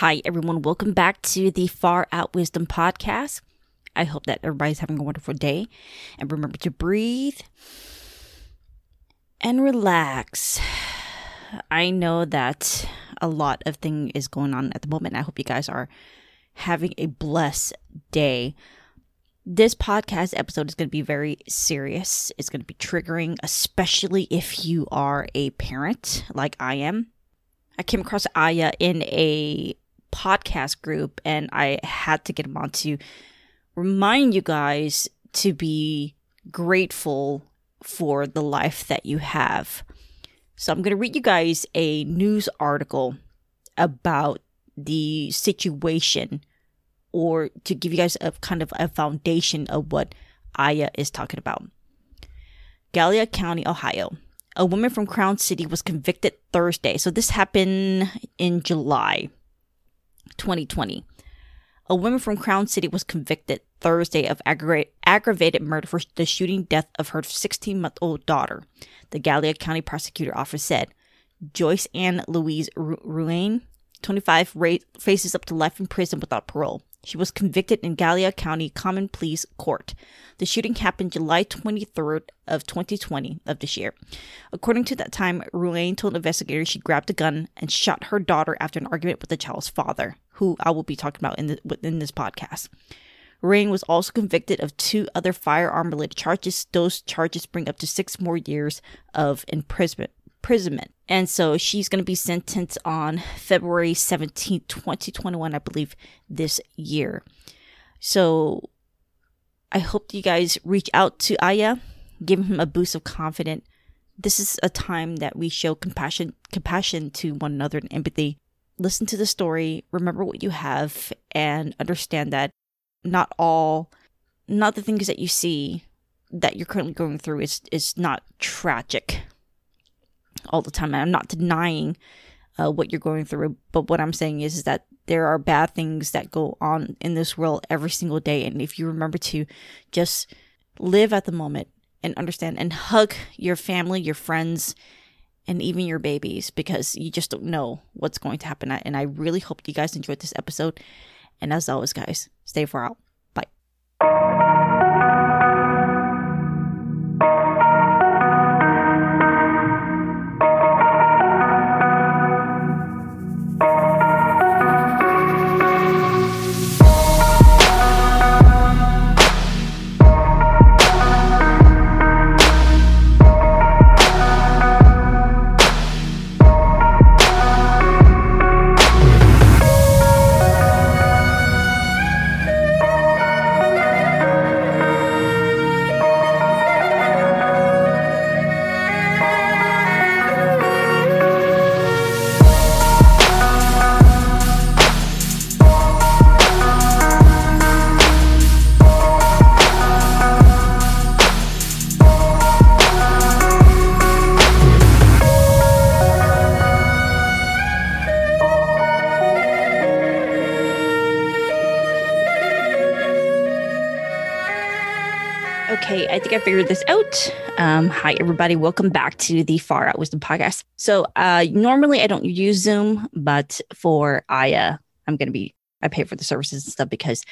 Hi, everyone. Welcome back to the Far Out Wisdom podcast. I hope that everybody's having a wonderful day. And remember to breathe and relax. I know that a lot of thing is going on at the moment. I hope you guys are having a blessed day. This podcast episode is going to be very serious. It's going to be triggering, especially if you are a parent like I am. I came across Aya in a podcast group and I had to get him on to remind you guys to be grateful for the life that you have. So I'm going to read you guys a news article about the situation or to give you guys a kind of a foundation of what Aya is talking about. Gallia County, Ohio a woman from Crown City was convicted Thursday. So this happened in July 2020. A woman from Crown City was convicted Thursday of aggra- aggravated murder for the shooting death of her 16 month old daughter, the Gallia County Prosecutor Office said. Joyce Ann Louise Ruane, 25, ra- faces up to life in prison without parole. She was convicted in Gallia County Common Pleas Court. The shooting happened July 23rd of 2020 of this year. According to that time, Ruane told investigators she grabbed a gun and shot her daughter after an argument with the child's father, who I will be talking about in, the, this podcast. Ruane was also convicted of two other firearm related charges. Those charges bring up to six more years of imprisonment. And so she's going to be sentenced on February 17, 2021, I believe, this year. So I hope you guys reach out to Aya, give him a boost of confidence. This is a time that we show compassion compassion to one another and empathy. Listen to the story, remember what you have, and understand that not all not the things that you see that you're currently going through is is not tragic all the time. And I'm not denying uh, what you're going through, but what I'm saying is, is that there are bad things that go on in this world every single day. And if you remember to just live at the moment and understand and hug your family, your friends, and even your babies, because you just don't know what's going to happen. And I really hope you guys enjoyed this episode. And as always, guys, stay far out. Think I figured this out. Um, hi, everybody. Welcome back to the Far Out Wisdom podcast. So, uh, normally I don't use Zoom, but for Aya, I'm going to be, I pay for the services and stuff because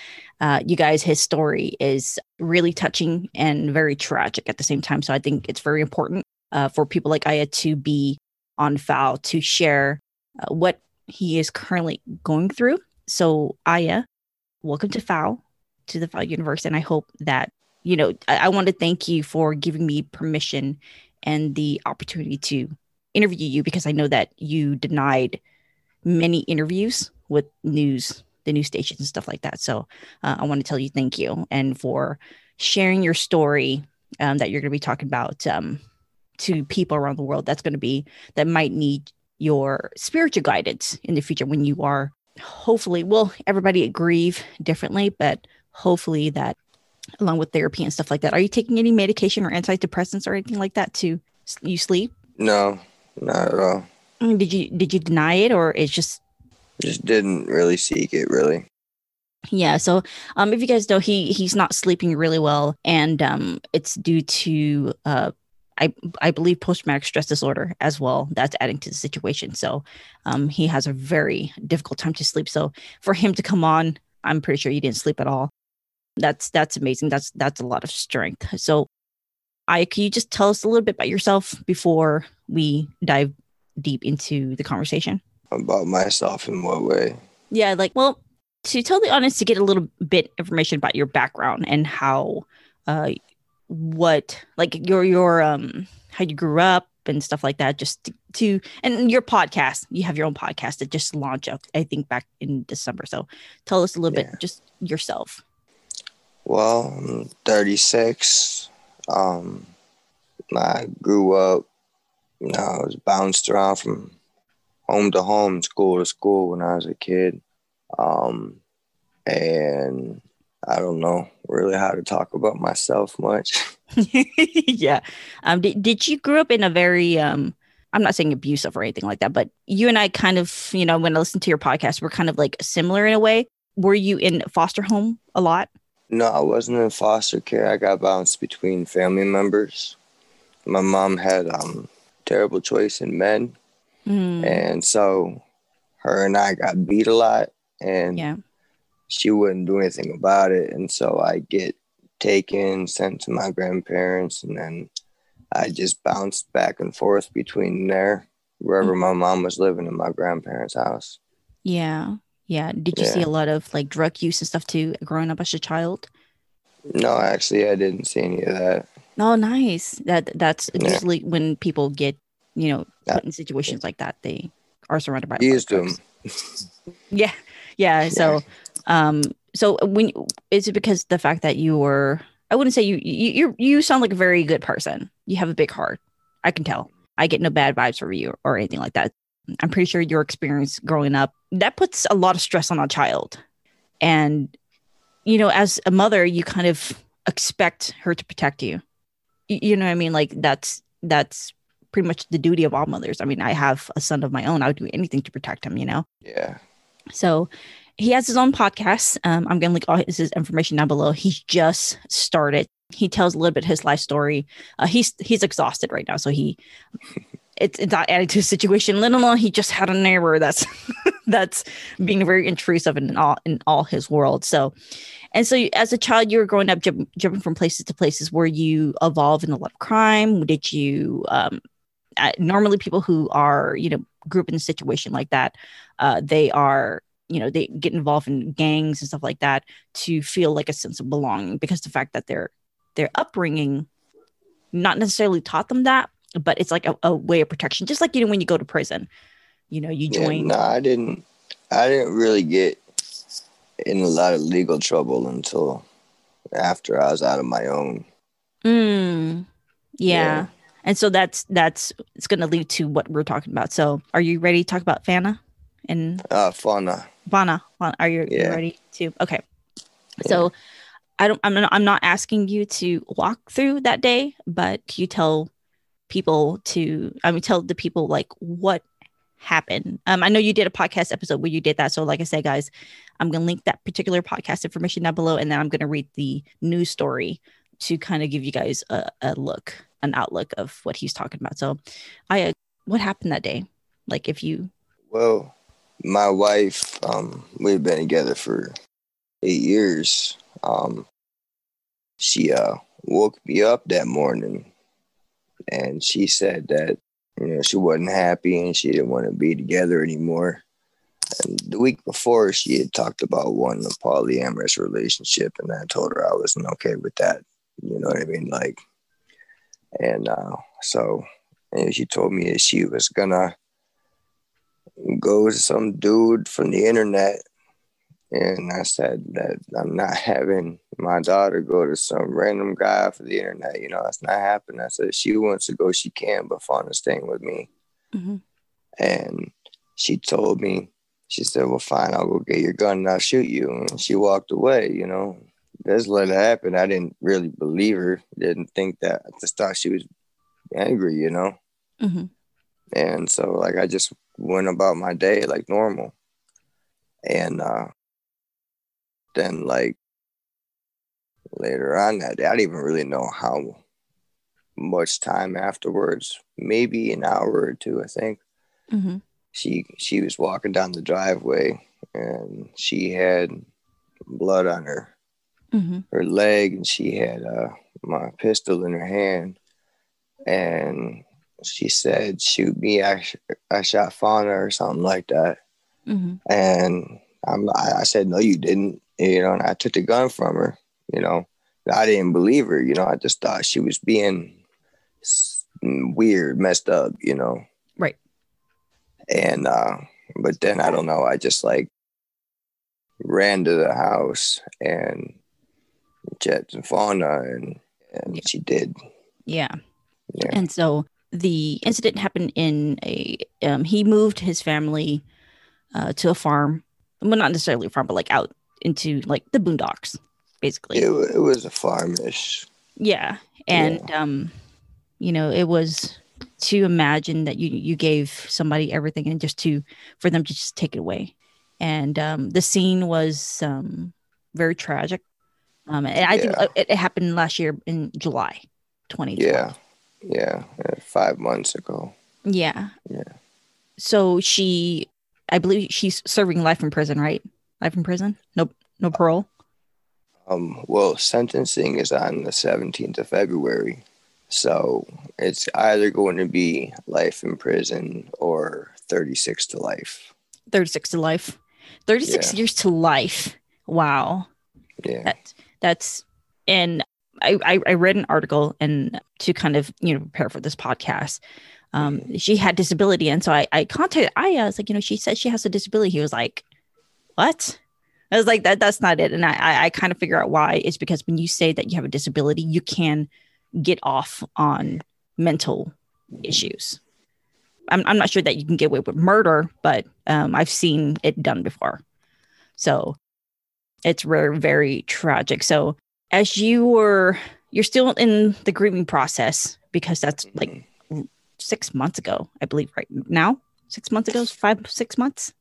uh, you guys, his story is really touching and very tragic at the same time. So, I think it's very important uh, for people like Aya to be on FOW to share uh, what he is currently going through. So, Aya, welcome to FOW, to the FOW universe. And I hope that you know, I, I want to thank you for giving me permission and the opportunity to interview you because I know that you denied many interviews with news, the news stations and stuff like that. So uh, I want to tell you thank you and for sharing your story um, that you're going to be talking about um, to people around the world. That's going to be that might need your spiritual guidance in the future when you are hopefully, well, everybody grieve differently, but hopefully that along with therapy and stuff like that. Are you taking any medication or antidepressants or anything like that to you sleep? No, not at all. Mm, did you did you deny it or it's just just didn't really seek it really? Yeah, so um if you guys know he he's not sleeping really well and um it's due to uh I I believe post traumatic stress disorder as well. That's adding to the situation. So um, he has a very difficult time to sleep. So for him to come on, I'm pretty sure he didn't sleep at all. That's that's amazing. That's that's a lot of strength. So I can you just tell us a little bit about yourself before we dive deep into the conversation? About myself in what way? Yeah, like well, to tell the audience to get a little bit information about your background and how uh what like your your um how you grew up and stuff like that just to, to and your podcast you have your own podcast that just launched up i think back in december so tell us a little Yeah. bit just yourself Well, I'm 36. Um, I grew up, you know, I was bounced around from home to home, school to school when I was a kid. Um, and I don't know really how to talk about myself much. yeah um did, did you grow up in a very um i'm not saying abusive or anything like that but you and i kind of you know when i listen to your podcast we're kind of like similar in a way were you in foster home a lot No, I wasn't in foster care. I got bounced between family members. My mom had um terrible choice in men, Mm, and so her and I got beat a lot, and yeah she wouldn't do anything about it, and so I get taken, sent to my grandparents, and then I just bounced back and forth between there, wherever my mom was living, in my grandparents' house. yeah yeah. Did you see a lot of like drug use and stuff too growing up as a child? No, actually, I didn't see any of that. oh nice. That that's Yeah. usually when people get you know Yeah. put in situations like that they are surrounded by Used to 'em. drugs. yeah. Yeah. So um so when is it because the fact that you were i wouldn't say you you you you sound like a very good person. You have a big heart. I can tell. I get no bad vibes from you or anything like that. I'm pretty sure your experience growing up that puts a lot of stress on a child and you know as a mother you kind of expect her to protect you you know what i mean like that's that's pretty much the duty of all mothers i mean i have a son of my own i would do anything to protect him you know Yeah. so he has his own podcast. Um, I'm going to link all his, his information down below. He's just started. He tells a little bit his life story. Uh, he's he's exhausted right now, so he it's it's not adding to his situation. Let alone he just had a neighbor that's that's being very intrusive in all in all his world. So, and so as a child, you were growing up jump, jumping from places to places. Were you involved in a lot of crime? Did you um, uh, normally people who are you know group in a situation like that, uh, they are you know they get involved in gangs and stuff like that to feel like a sense of belonging because the fact that their their upbringing not necessarily taught them that but it's like a, a way of protection just like you know when you go to prison you know you Yeah, no, I didn't. I didn't really get in a lot of legal trouble until after I was out of my own. Mm, yeah. Yeah. and so that's that's it's going to lead to what we're talking about so are you ready to talk about fana and Uh, Fauna. Vana, are you, you Yeah. ready to? Okay. So I don't, I'm not, I'm not asking you to walk through that day, but you tell people to, I mean, tell the people like what happened. Um, I know you did a podcast episode where you did that. So like I said, guys, I'm going to link that particular podcast information down below. And then I'm going to read the news story to kind of give you guys a, a look, an outlook of what he's talking about. So I, what happened that day? Like if you, Well, my wife, um, we've been together for eight years. Um, she uh, woke me up that morning and she said that, you know, she wasn't happy and she didn't want to be together anymore. And the week before, she had talked about wanting a polyamorous relationship, and I told her I wasn't okay with that. You know what I mean? Like, and uh, so and she told me that she was gonna go to some dude from the internet. And I said that I'm not having my daughter go to some random guy for the internet. You know, that's not happening. I said, she wants to go, she can, but Fauna's staying with me. Mhm. And she told me, she said, well, fine, I'll go get your gun and I'll shoot you. And she walked away, you know. Just let it happen. I didn't really believe her. Didn't think that. I just thought she was angry, you know. Mhm. And so like I just went about my day like normal. And uh then like later on that day, I don't even really know how much time afterwards, maybe an hour or two, I think. Mm-hmm. She she was walking down the driveway and she had blood on her Mm-hmm. her leg and she had uh, my pistol in her hand and she said shoot me I, sh- I shot fauna or something like that Mm-hmm. and I'm, I, I said no you didn't you know and I took the gun from her you know I didn't believe her you know I just thought she was being weird messed up you know Right. and uh but then I don't know I just like ran to the house and checked and fauna and and Yeah. she did Yeah. yeah And so the incident happened in a. Um, he moved his family uh, to a farm. Well, not necessarily a farm, but like out into like the boondocks, basically. it, it was a farmish Yeah. And um, you know, it was to imagine that you you gave somebody everything and just to for them to just take it away. And um the scene was um very tragic. Um and I think Yeah. uh, it, it happened last year in July twenty. yeah yeah uh, five months ago Yeah. Yeah. So she I believe she's serving life in prison, right? Life in prison? No no parole. Um, well, sentencing is on the 17th of February. So it's either going to be life in prison or 36 to life. 36 to life. 36 Yeah. years to life. Wow. Yeah. That that's and I, I I read an article and to kind of you know prepare for this podcast. Um, she had disability, and so I I contacted Aya. I was like, you know, she said she has a disability. He was like, what? I was like, that that's not it. And I I, kind of figure out why. It's because when you say that you have a disability, you can get off on mental issues. I'm I'm not sure that you can get away with murder, but um, I've seen it done before. So it's very very tragic. So as you were you're still in the grieving process because that's like Mhm. six months ago, I believe, right now? Six months ago, five, six months?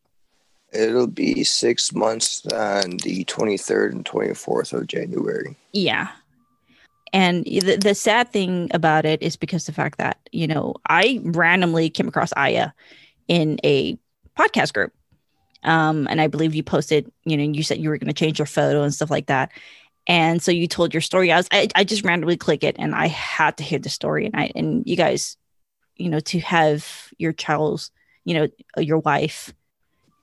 It'll be six months on the 23rd and 24th of January. Yeah. And the, the sad thing about it is because the fact that, you know, I randomly came across Aya in a podcast group. Um, and I believe you posted, you know, you said you were going to change your photo and stuff like that. And so you told your story. I was, I, I just randomly click it and I had to hear the story. And I, and you guys, you know, to have your child's, you know, your wife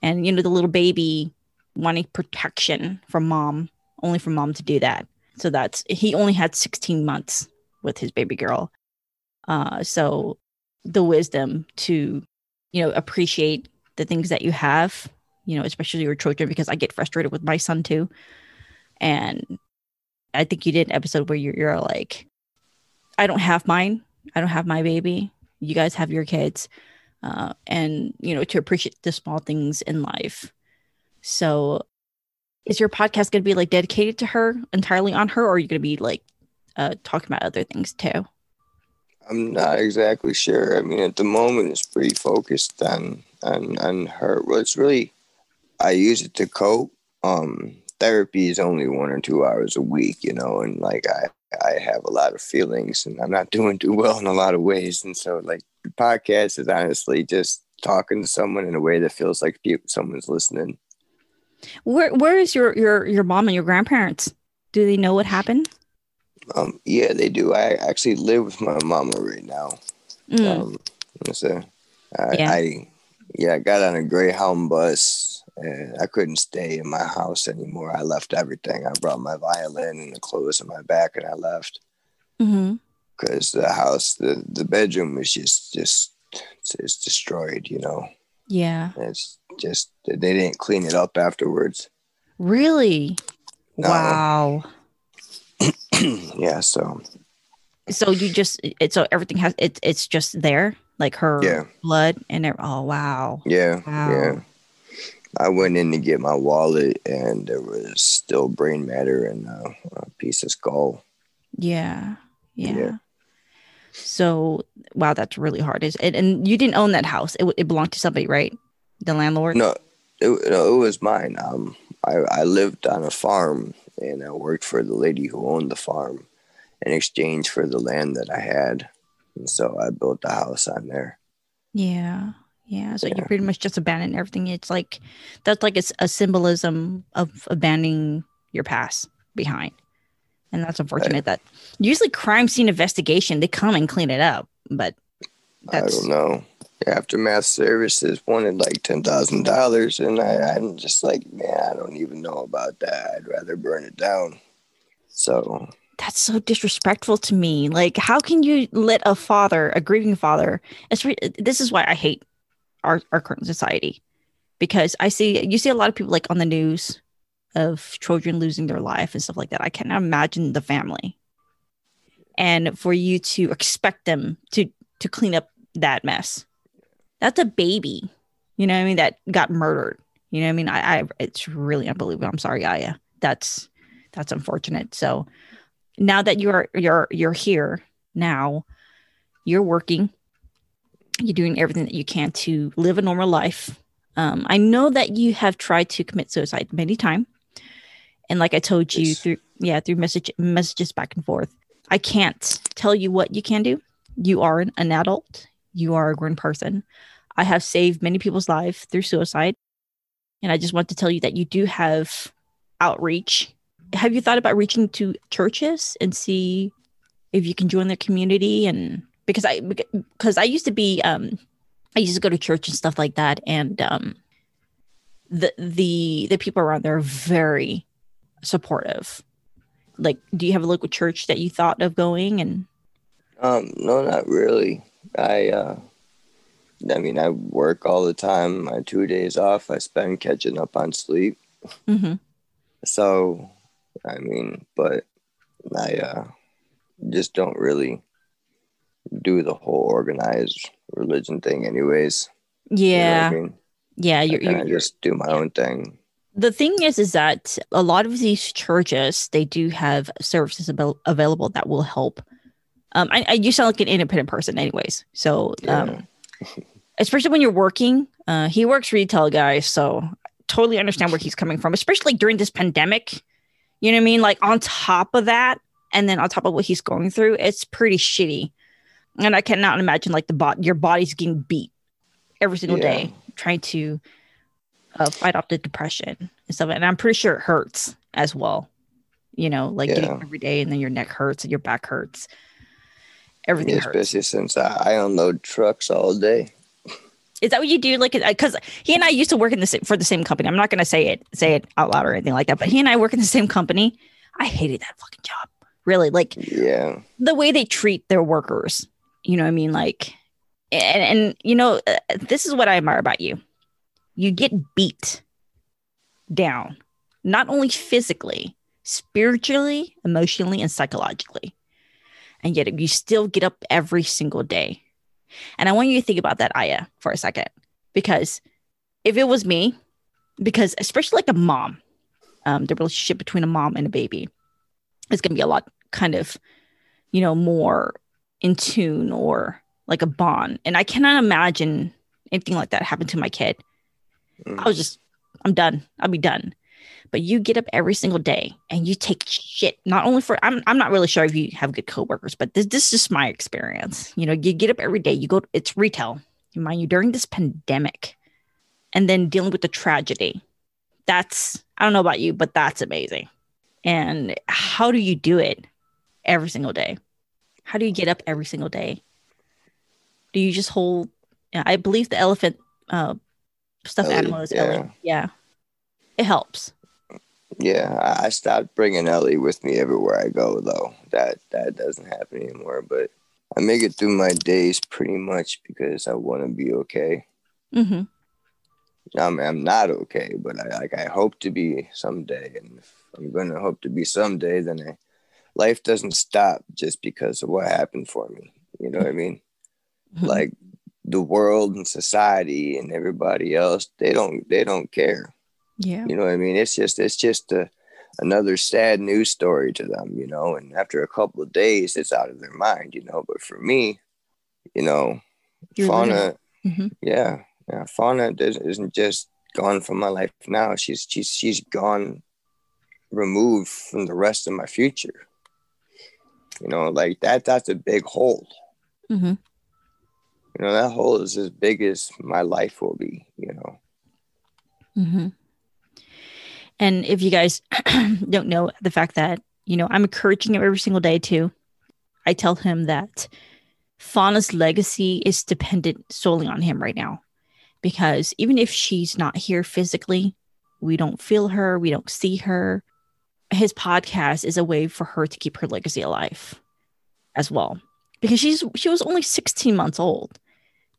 and, you know, the little baby wanting protection from mom, only for mom to do that. So that's he only had 16 months with his baby girl. Uh, so the wisdom to, you know, appreciate the things that you have, you know, especially your children, because I get frustrated with my son too. And I think you did an episode where you're, you're like, I don't have mine. I don't have my baby. You guys have your kids. Uh, and, you know, to appreciate the small things in life. So is your podcast going to be like dedicated to her entirely on her or are you going to be like uh talking about other things too I'm not exactly sure. I mean, at the moment, it's pretty focused on on on her. Well, it's really I use it to cope. Um, therapy is only one or two hours a week, you know, and like I I have a lot of feelings, and I'm not doing too well in a lot of ways, and so like the podcast is honestly just talking to someone in a way that feels like someone's listening. where where is your your your mom and your grandparents do they know what happened Um, yeah, they do. I actually live with my mama right now. Mm, Um, so I, Yeah. I, yeah, I got on a Greyhound bus and I couldn't stay in my house anymore. I left everything. I brought my violin and the clothes in my back, and I left mhm. Because the house, the the bedroom was just just it's, destroyed. You know, yeah it's just they didn't clean it up afterwards. really No. wow yeah, so so you just it so everything has it, it's just there like her Yeah. blood and it, oh wow yeah, Wow. yeah. I went in to get my wallet, and there was still brain matter and uh, a piece of skull. yeah yeah, Yeah. So wow that's really hard is and, and you didn't own that house it, it belonged to somebody right the landlord No, it, no, it was mine. Um, I, I lived on a farm and I worked for the lady who owned the farm. in exchange for the land that I had. And so I built the house on there. Yeah. Yeah. So Yeah. you pretty much just abandon everything. It's like that's like it's a symbolism of abandoning your past behind. And that's unfortunate that usually crime scene investigation, they come and clean it up. But I that's don't know. Aftermath services wanted like ten thousand dollars, and I, I'm just like, man, I don't even know about that. I'd rather burn it down. So that's so disrespectful to me. Like, how can you let a father, a grieving father, it's re- this is why I hate our, our current society because I see you see a lot of people like on the news of children losing their life and stuff like that. I cannot imagine the family. And for you to expect them to to clean up that mess. That's a baby. You know what I mean? That got murdered. You know what I mean? I, I it's really unbelievable. I'm sorry, Aya. That's that's unfortunate. So now that you're you're you're here now, you're working, you're doing everything that you can to live a normal life. Um, I know that you have tried to commit suicide many times, and like I told you through yeah through message messages back and forth, I can't tell you what you can do. You are an, an adult. You are a grown person. I have saved many people's lives through suicide, and I just want to tell you that you do have outreach. Have you thought about reaching to churches and see if you can join their community and because I because I used to be um I used to go to church and stuff like that and um the the the people around there are very supportive. Like do you have a local church that you thought of going and Um, no, not really. I, uh, I mean, I work all the time. My two days off, I spend catching up on sleep. Mhm. So, I mean, but I uh, just don't really do the whole organized religion thing, anyways. You know yeah I mean, yeah you're, kind you're, just do my own thing. The thing is is that a lot of these churches they do have services avail- available that will help. Um I, I you sound like an independent person anyways so Yeah. um especially when you're working. Uh he works retail guys so totally understand where he's coming from especially during this pandemic. You know what i mean? Like on top of that and then on top of what he's going through it's pretty shitty. And i cannot imagine like the bot your body's getting beat every single Yeah. day trying to uh, fight off the depression and stuff. And I'm pretty sure it hurts as well. You know, like Yeah. every day and then your neck hurts and your back hurts. Everything Yeah, hurts. especially since I, I unload trucks all day. Is that what you do? Like, because he and I used to work in the for the same company. I'm not going to say it say it out loud or anything like that. But he and I work in the same company. I hated that fucking job. Really, like Yeah, the way they treat their workers. You know what I mean? Like, and, and you know, uh, this is what I admire about you. You get beat down, not only physically, spiritually, emotionally, and psychologically. And yet you still get up every single day. And I want you to think about that, Aya, for a second. Because if it was me, because especially like a mom, um, the relationship between a mom and a baby is going to be a lot kind of, you know, more in tune or like a bond. And I cannot imagine anything like that happen to my kid. Mm. I was just, I'm done. I'll be done. But you get up every single day and you take shit. Not only for I'm I'm not really sure if you have good coworkers, but this this is just my experience. You know, you get up every day. You go. It's retail. Mind you during this pandemic, and then dealing with the tragedy. That's I don't know about you, but that's amazing. And how do you do it every single day? How do you get up every single day? Do you just hold? I believe the elephant uh, stuffed Ellie, animal is yeah. Ellie. Yeah, it helps. Yeah, I stopped bringing Ellie with me everywhere I go, though. That that doesn't happen anymore. But I make it through my days pretty much because I want to be okay. Mm-hmm. I mean, I'm not okay, but I like I hope to be someday. And if I'm gonna hope to be someday, then I, life doesn't stop just because of what happened for me. You know what I mean? Mhm. Like the world and society and everybody else, they don't they don't care. Yeah. You know what I mean? It's just it's just a, another sad news story to them, you know. And after a couple of days, it's out of their mind, you know. But for me, you know, You're Fauna, Mhm. yeah, yeah, Fauna isn't just gone from my life now. She's she's she's gone, removed from the rest of my future. You know, like that that's a big hole. Mm-hmm. You know, that hole is as big as my life will be, you know. Mm-hmm. And if you guys don't know the fact that, you know, I'm encouraging him every single day too. I tell him that Fauna's legacy is dependent solely on him right now. Because even if she's not here physically, we don't feel her, we don't see her. His podcast is a way for her to keep her legacy alive as well. Because she's she was only 16 months old.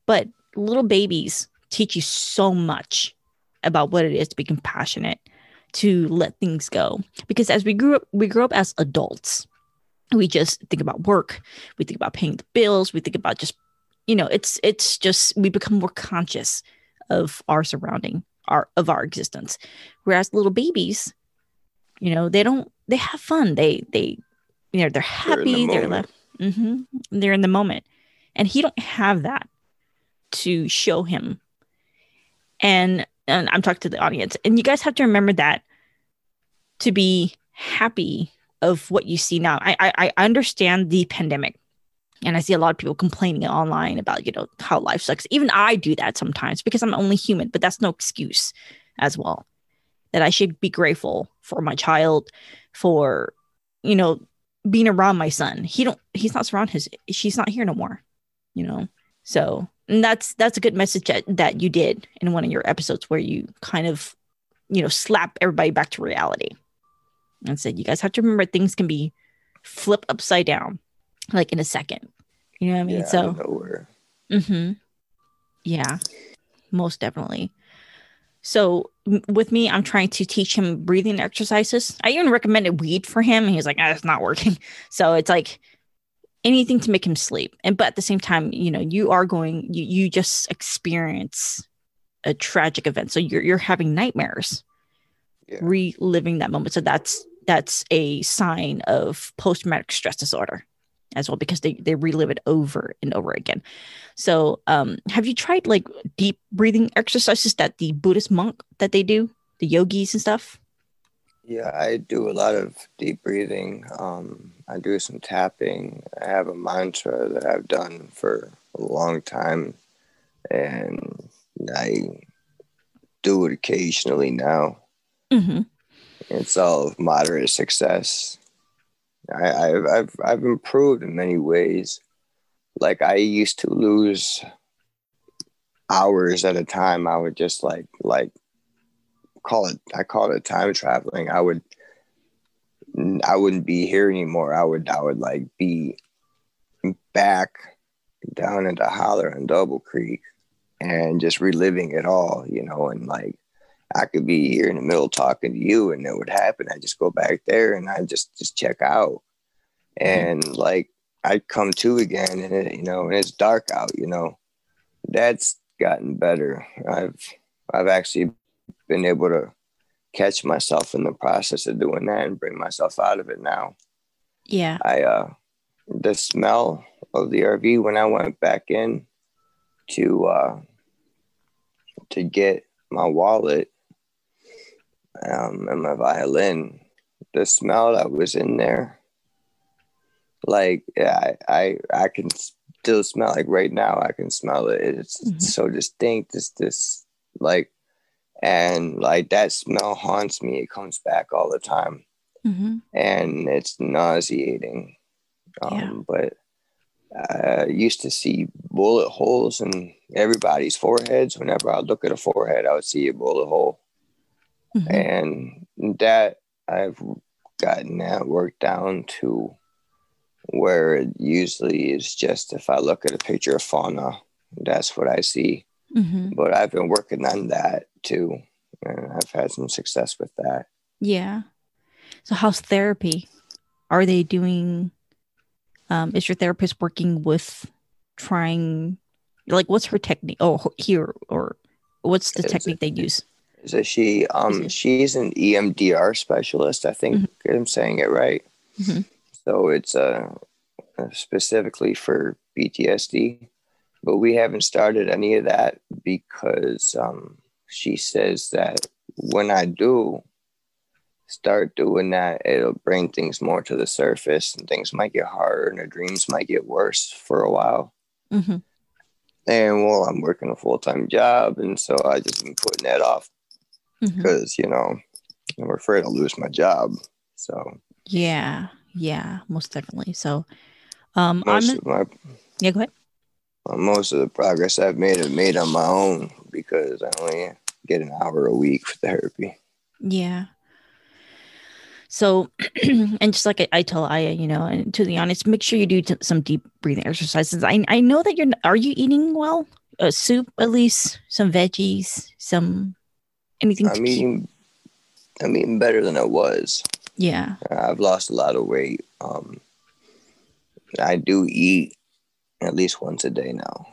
But little babies teach you so much about what it is to be compassionate, to let things go. Because as we grew up, we grew up as adults. We just think about work, we think about paying the bills, we think about just, you know, it's it's just we become more conscious of our surrounding, our of our existence. Whereas little babies, you know, they don't they have fun. They they you know they're happy. They're, the they're left. Mm-hmm, they're in the moment, and he don't have that to show him. And and I'm talking to the audience, and you guys have to remember that to be happy of what you see now. I I, I understand the pandemic, and I see a lot of people complaining online about you know how life sucks. Even I do that sometimes because I'm only human, but that's no excuse as well. That I should be grateful for my child, for you know being around my son. He don't he's not around his she's not here no more, you know. So and that's that's a good message that, that you did in one of your episodes where you kind of you know slap everybody back to reality and said you guys have to remember things can be flipped upside down like in a second. You know what i mean? Yeah, so mm-hmm. Yeah most definitely. So m- with me i'm trying to teach him breathing exercises. I even recommended weed for him and he's like ah, it's not working. So it's like anything to make him sleep. And but at the same time you know you are going you, you just experience a tragic event. So you're you're having nightmares yeah. reliving that moment. So that's that's a sign of post-traumatic stress disorder as well because they, they relive it over and over again. So um have you tried like deep breathing exercises that the buddhist monk that they do the yogis and stuff yeah, I do a lot of deep breathing. Um, I do some tapping. I have a mantra that I've done for a long time, and I do it occasionally now. Mm-hmm. It's all moderate success. I, have I've I've improved in many ways. Like I used to lose hours at a time. I would just like like call it I call it time traveling. I would I wouldn't be here anymore. I would I would like be back down into Holler and Double Creek and just reliving it all, you know, and like I could be here in the middle talking to you and it would happen. I just go back there and I just just check out. And mm-hmm. like I'd come to again and it, you know, and it's dark out, you know. That's gotten better. I've I've actually been able to catch myself in the process of doing that and bring myself out of it now. Yeah. I uh the smell of the RV when I went back in to uh to get my wallet um and my violin, the smell that was in there like yeah, I, I I can still smell like right now I can smell it. It's mm-hmm. so distinct. It's this like and like that smell haunts me it comes back all the time mm-hmm. and it's nauseating um, yeah. but i used to see bullet holes in everybody's foreheads whenever i look at a forehead i would see a bullet hole mm-hmm. and that i've gotten that worked down to where it usually is just if i look at a picture of fauna that's what i see Mm-hmm. But I've been working on that too. And I've had some success with that. Yeah. So how's therapy? Are they doing um is your therapist working with trying like what's her technique? Oh here or what's the is technique it, they use? Is she um she's an EMDR specialist, I think mm-hmm. I'm saying it right. Mm-hmm. So it's uh specifically for PTSD but we haven't started any of that because um, she says that when I do start doing that, it'll bring things more to the surface and things might get harder and her dreams might get worse for a while. Mm-hmm. And well, I'm working a full time job. And so I just been putting that off Mm-hmm. because, you know, I'm afraid I'll lose my job. So Yeah, yeah, most definitely. So, um, I'm most of my yeah. Go ahead. most of the progress I've made I've made on my own because I only get an hour a week for therapy. Yeah. So, and just like I, I tell Aya, you know, and to be honest, make sure you do t- some deep breathing exercises. I I know that you're. Are you eating well? A soup, at least some veggies, some anything. to I'm keep- eating I'm eating better than I was. Yeah. I've lost a lot of weight. Um, I do eat at least once a day now.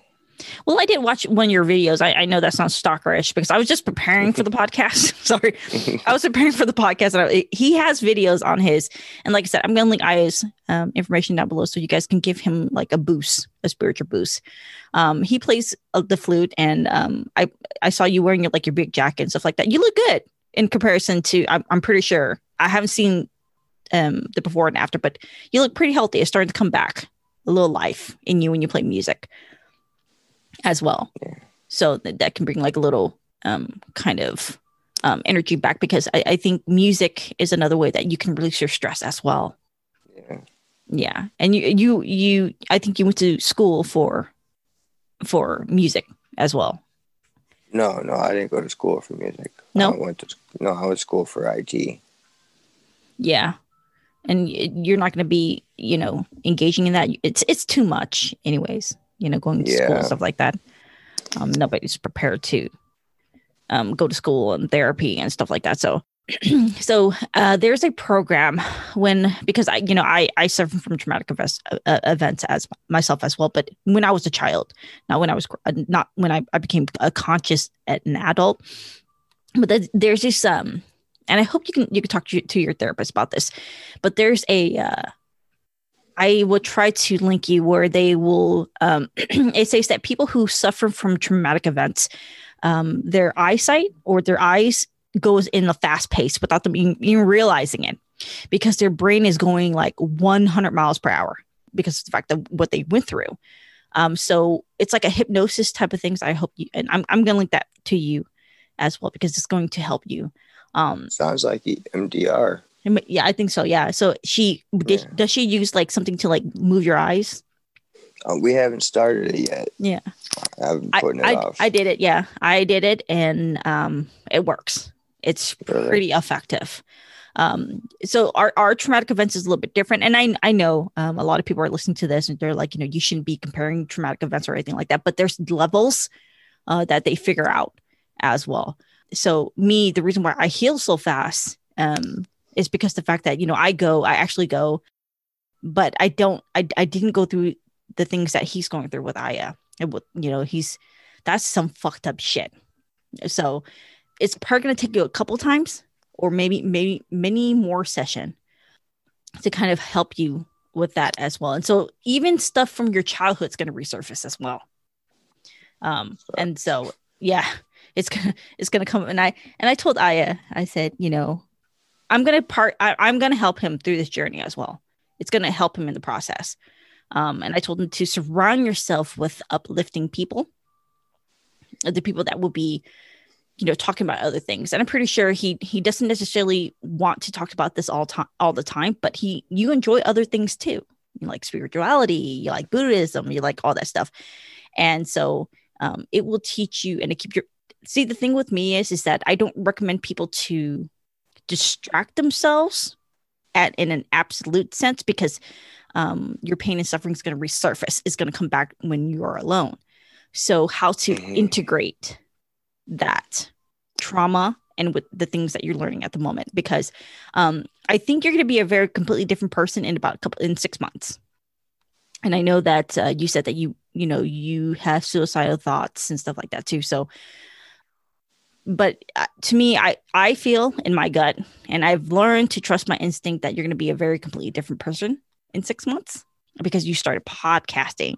Well, I did watch one of your videos. I, I know that sounds stalkerish because I was just preparing for the podcast. Sorry, I was preparing for the podcast, and I, he has videos on his. And like I said, I'm going to link Aya's um, information down below so you guys can give him like a boost, a spiritual boost. Um, he plays uh, the flute, and um, I I saw you wearing your like your big jacket and stuff like that. You look good in comparison to. I'm, I'm pretty sure I haven't seen um, the before and after, but you look pretty healthy. It's starting to come back a little life in you when you play music as well. Yeah. So that, that can bring like a little um, kind of um, energy back because I, I think music is another way that you can release your stress as well. Yeah. Yeah, and you you you I think you went to school for for music as well. No, no, I didn't go to school for music. No? I went to no, I went to school for IT. Yeah, and you're not going to be you know engaging in that. It's it's too much, anyways. You know, going to school and stuff like that. Um, nobody's prepared to um, go to school and therapy and stuff like that. So, so uh, there's a program when because I you know I I suffer from traumatic events, uh, events as myself as well, but when I was a child, not when I was uh, not when I, I became a conscious at an adult. But there's- there's this um, and I hope you can you can talk to, to your therapist about this. But there's a uh, I will try to link you where they will. Um, it says that people who suffer from traumatic events, um, their eyesight or their eyes goes in a fast pace without them even, even realizing it, because their brain is going like 100 miles per hour because of the fact that what they went through. Um, so it's like a hypnosis type of things. I hope you and I'm I'm gonna link that to you as well because it's going to help you. Um, Sounds like E- MDR. Yeah, I think so. Yeah. So she did, Yeah. does she use like something to like move your eyes? Uh, we haven't started it yet. Yeah. I've been I, it I, off. I did it. Yeah, I did it, and um, it works. It's Really? pretty effective. Um, so our, our traumatic events is a little bit different, and I I know um, a lot of people are listening to this and they're like, you know, you shouldn't be comparing traumatic events or anything like that, but there's levels uh, that they figure out as well. So me, the reason why I heal so fast um, is because the fact that you know I go, I actually go, but I don't, I I didn't go through the things that he's going through with Aya. And with you know, he's that's some fucked up shit. So it's probably gonna take you a couple times or maybe maybe many more session to kind of help you with that as well. And so even stuff from your childhood is gonna resurface as well. Um and so yeah, it's gonna it's gonna come and I and I told Aya, I said, you know, I'm gonna part I, I'm gonna help him through this journey as well. It's gonna help him in the process. Um, and I told him to surround yourself with uplifting people, the people that will be, you know, talking about other things. And I'm pretty sure he he doesn't necessarily want to talk about this all time all the time, but he you enjoy other things too. You like spirituality, you like Buddhism, you like all that stuff, and so um, it will teach you and to keep your. See, the thing with me is is that I don't recommend people to distract themselves at in an absolute sense because um, your pain and suffering is going to resurface is going to come back when you are alone. So how to Mhm. integrate that trauma and with the things that you're learning at the moment because um, i think you're going to be a very completely different person in about a couple in six months. And i know that uh, you said that you you know you have suicidal thoughts and stuff like that too. So but uh, to me i i feel in my gut and i've learned to trust my instinct that you're going to be a very completely different person in six months because you started podcasting.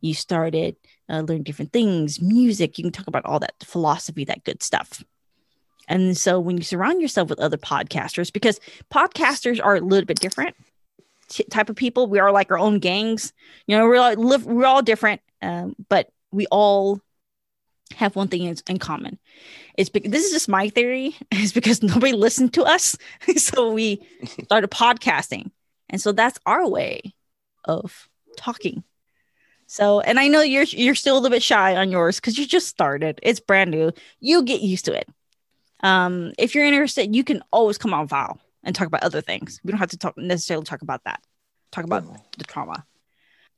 You started uh, learning different things music. You can talk about all that philosophy that good stuff. And so when you surround yourself with other podcasters, because podcasters are a little bit different t- type of people, we are like our own gangs. You know, we're all, live, we're all different, um, but we all have one thing in, common. It's because this is just my theory. Is because nobody listened to us, so we started podcasting, and so that's our way of talking. So, and I know you're you're still a little bit shy on yours because you just started. It's brand new. You get used to it. Um, if you're interested, you can always come on Val and talk about other things. We don't have to talk necessarily talk about that. Talk about the trauma,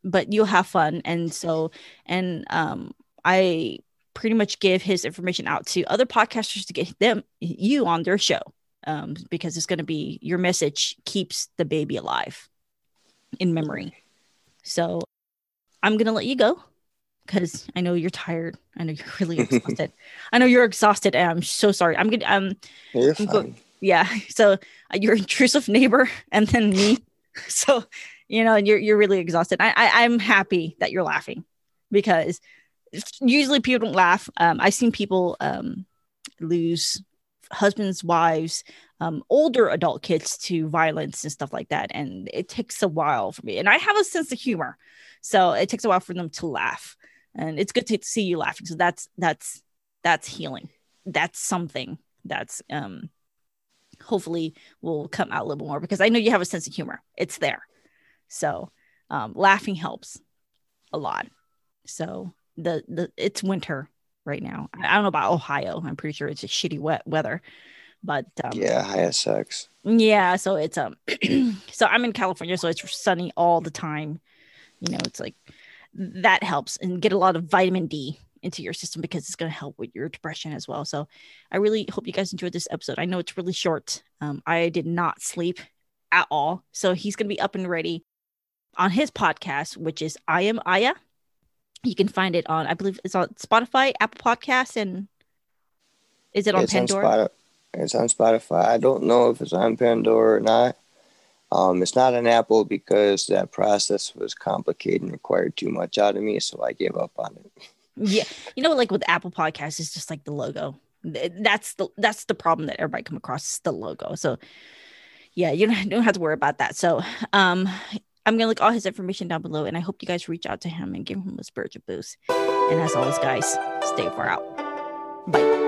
but you'll have fun. And so, and um, I pretty much give his information out to other podcasters to get them you on their show um, because it's going to be your message keeps the baby alive in memory. So I'm going to let you go because I know you're tired. I know you're really exhausted. I know you're exhausted. And I'm so sorry. I'm going to, um, You're fine. go- yeah. So uh, your intrusive neighbor and then me. so, you know, you're, you're really exhausted. I, I, I'm happy that you're laughing because usually people don't laugh. Um, I've seen people um, lose husbands, wives, um, older adult kids to violence and stuff like that. And it takes a while for me. And I have a sense of humor. So it takes a while for them to laugh. And it's good to see you laughing. So that's that's that's healing. That's something that's um hopefully will come out a little more because I know you have a sense of humor. It's there. So um laughing helps a lot. So the the it's winter right now. I don't know about Ohio. I'm pretty sure it's a shitty wet weather. But um, Yeah, high sex. yeah, so it's um so I'm in California, so it's sunny all the time. You know, it's like that helps and get a lot of vitamin D into your system because it's going to help with your depression as well. So I really hope you guys enjoyed this episode. I know it's really short. Um, I did not sleep at all. So he's going to be up and ready on his podcast, which is I Am Aya. You can find it on, I believe it's on Spotify, Apple Podcasts, and is it on it's Pandora? On Spotify. It's on Spotify. I don't know if it's on Pandora or not. Um, it's not on Apple because that process was complicated and required too much out of me, so I gave up on it. Yeah, you know, like with Apple Podcasts, it's just like the logo. That's the that's the problem that everybody come across is the logo. So, yeah, you don't, don't have to worry about that. So, um, I'm gonna link all his information down below, and I hope you guys reach out to him and give him a spiritual boost. And as always, guys, stay far out. Bye.